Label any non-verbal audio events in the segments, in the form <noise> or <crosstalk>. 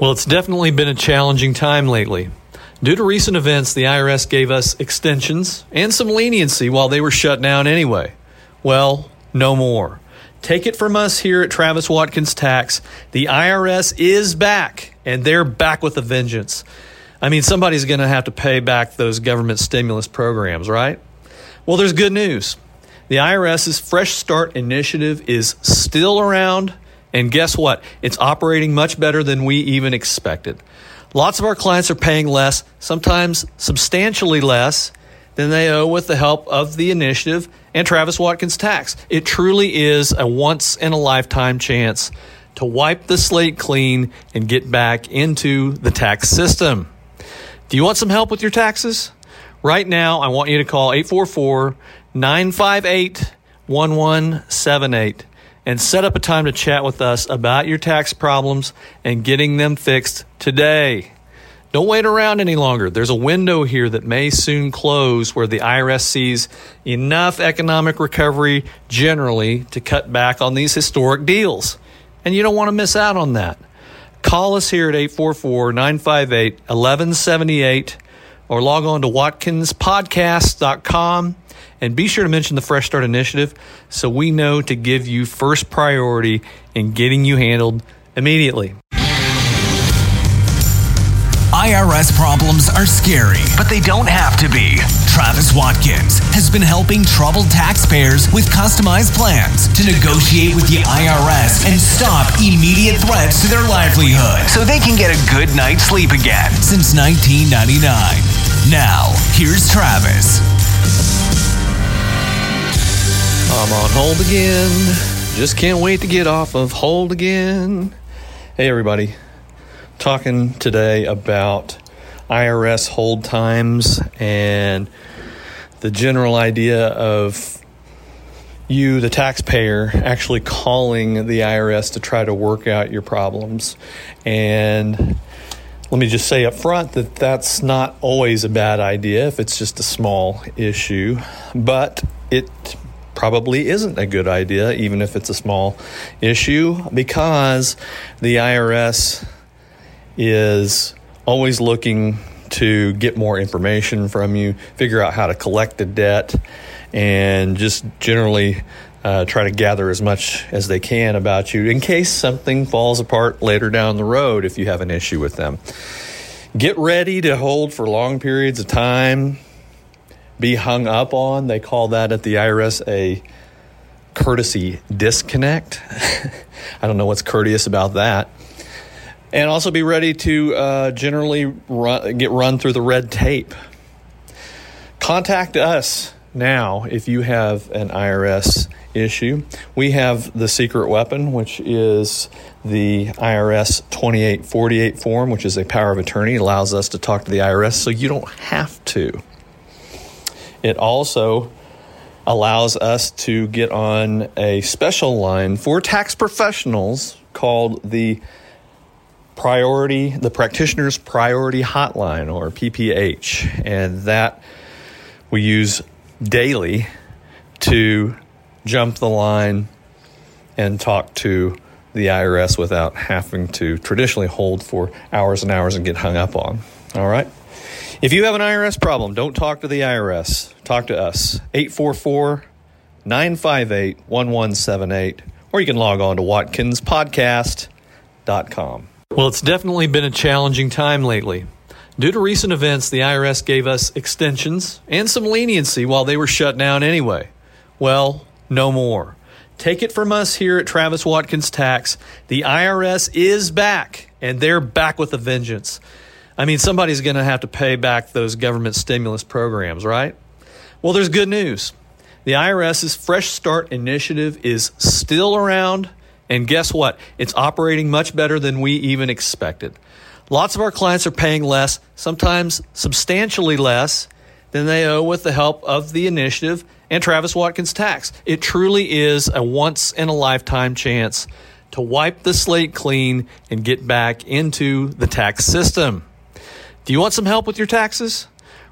Well, it's definitely been a challenging time lately. Due to recent events, the IRS gave us extensions and some leniency while they were shut down anyway. Well, no more. Take it from us here at Travis Watkins Tax. The IRS is back, and they're back with a vengeance. I mean, somebody's going to have to pay back those government stimulus programs, right? Well, there's good news. The IRS's Fresh Start initiative is still around, and guess what? It's operating much better than we even expected. Lots of our clients are paying less, sometimes substantially less, than they owe with the help of the initiative and Travis Watkins Tax. It truly is a once in a lifetime chance to wipe the slate clean and get back into the tax system. Do you want some help with your taxes? Right now, I want you to call 844 958 1178 and set up a time to chat with us about your tax problems and getting them fixed today. Don't wait around any longer. There's a window here that may soon close where the IRS sees enough economic recovery generally to cut back on these historic deals. And you don't want to miss out on that. Call us here at 844 958 1178 or log on to watkinspodcast.com and be sure to mention the Fresh Start Initiative so we know to give you first priority in getting you handled immediately. IRS problems are scary, but they don't have to be. Travis Watkins has been helping troubled taxpayers with customized plans to negotiate with the IRS and stop immediate threats to their livelihood so they can get a good night's sleep again since 1999. Now, here's Travis. I'm on hold again. Just can't wait to get off of hold again. Hey, everybody. Talking today about IRS hold times and the general idea of you, the taxpayer, actually calling the IRS to try to work out your problems. And let me just say up front that that's not always a bad idea if it's just a small issue, but it probably isn't a good idea, even if it's a small issue, because the IRS is always looking to get more information from you, figure out how to collect the debt, and just generally uh, try to gather as much as they can about you in case something falls apart later down the road if you have an issue with them. Get ready to hold for long periods of time, be hung up on. They call that at the IRS a courtesy disconnect. <laughs> I don't know what's courteous about that and also be ready to uh, generally run, get run through the red tape. Contact us now if you have an IRS issue. We have the secret weapon, which is the IRS 2848 form, which is a power of attorney. It allows us to talk to the IRS so you don't have to. It also allows us to get on a special line for tax professionals called the priority, the practitioner's priority hotline or PPH, and that we use daily to jump the line and talk to the IRS without having to traditionally hold for hours and hours and get hung up on. All right. If you have an IRS problem, don't talk to the IRS. Talk to us. 844 958 1178, or you can log on to watkinspodcast.com. Well, it's definitely been a challenging time lately. Due to recent events, the IRS gave us extensions and some leniency while they were shut down anyway. Well, no more. Take it from us here at Travis Watkins Tax. The IRS is back, and they're back with a vengeance. I mean, somebody's going to have to pay back those government stimulus programs, right? Well, there's good news. The IRS's Fresh Start initiative is still around and guess what? It's operating much better than we even expected. Lots of our clients are paying less, sometimes substantially less, than they owe with the help of the initiative and Travis Watkins Tax. It truly is a once in a lifetime chance to wipe the slate clean and get back into the tax system. Do you want some help with your taxes?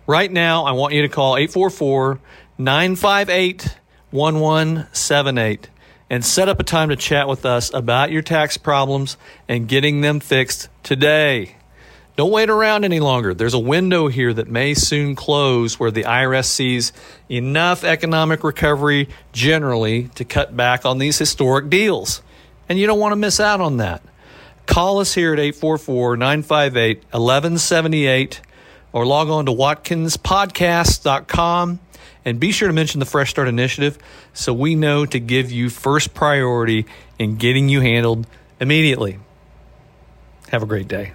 Right now, I want you to call 844 958 1178 and set up a time to chat with us about your tax problems and getting them fixed today. Don't wait around any longer. There's a window here that may soon close where the IRS sees enough economic recovery generally to cut back on these historic deals. And you don't want to miss out on that. Call us here at 844 958 1178 or log on to watkinspodcast.com and be sure to mention the Fresh Start Initiative so we know to give you first priority in getting you handled immediately. Have a great day.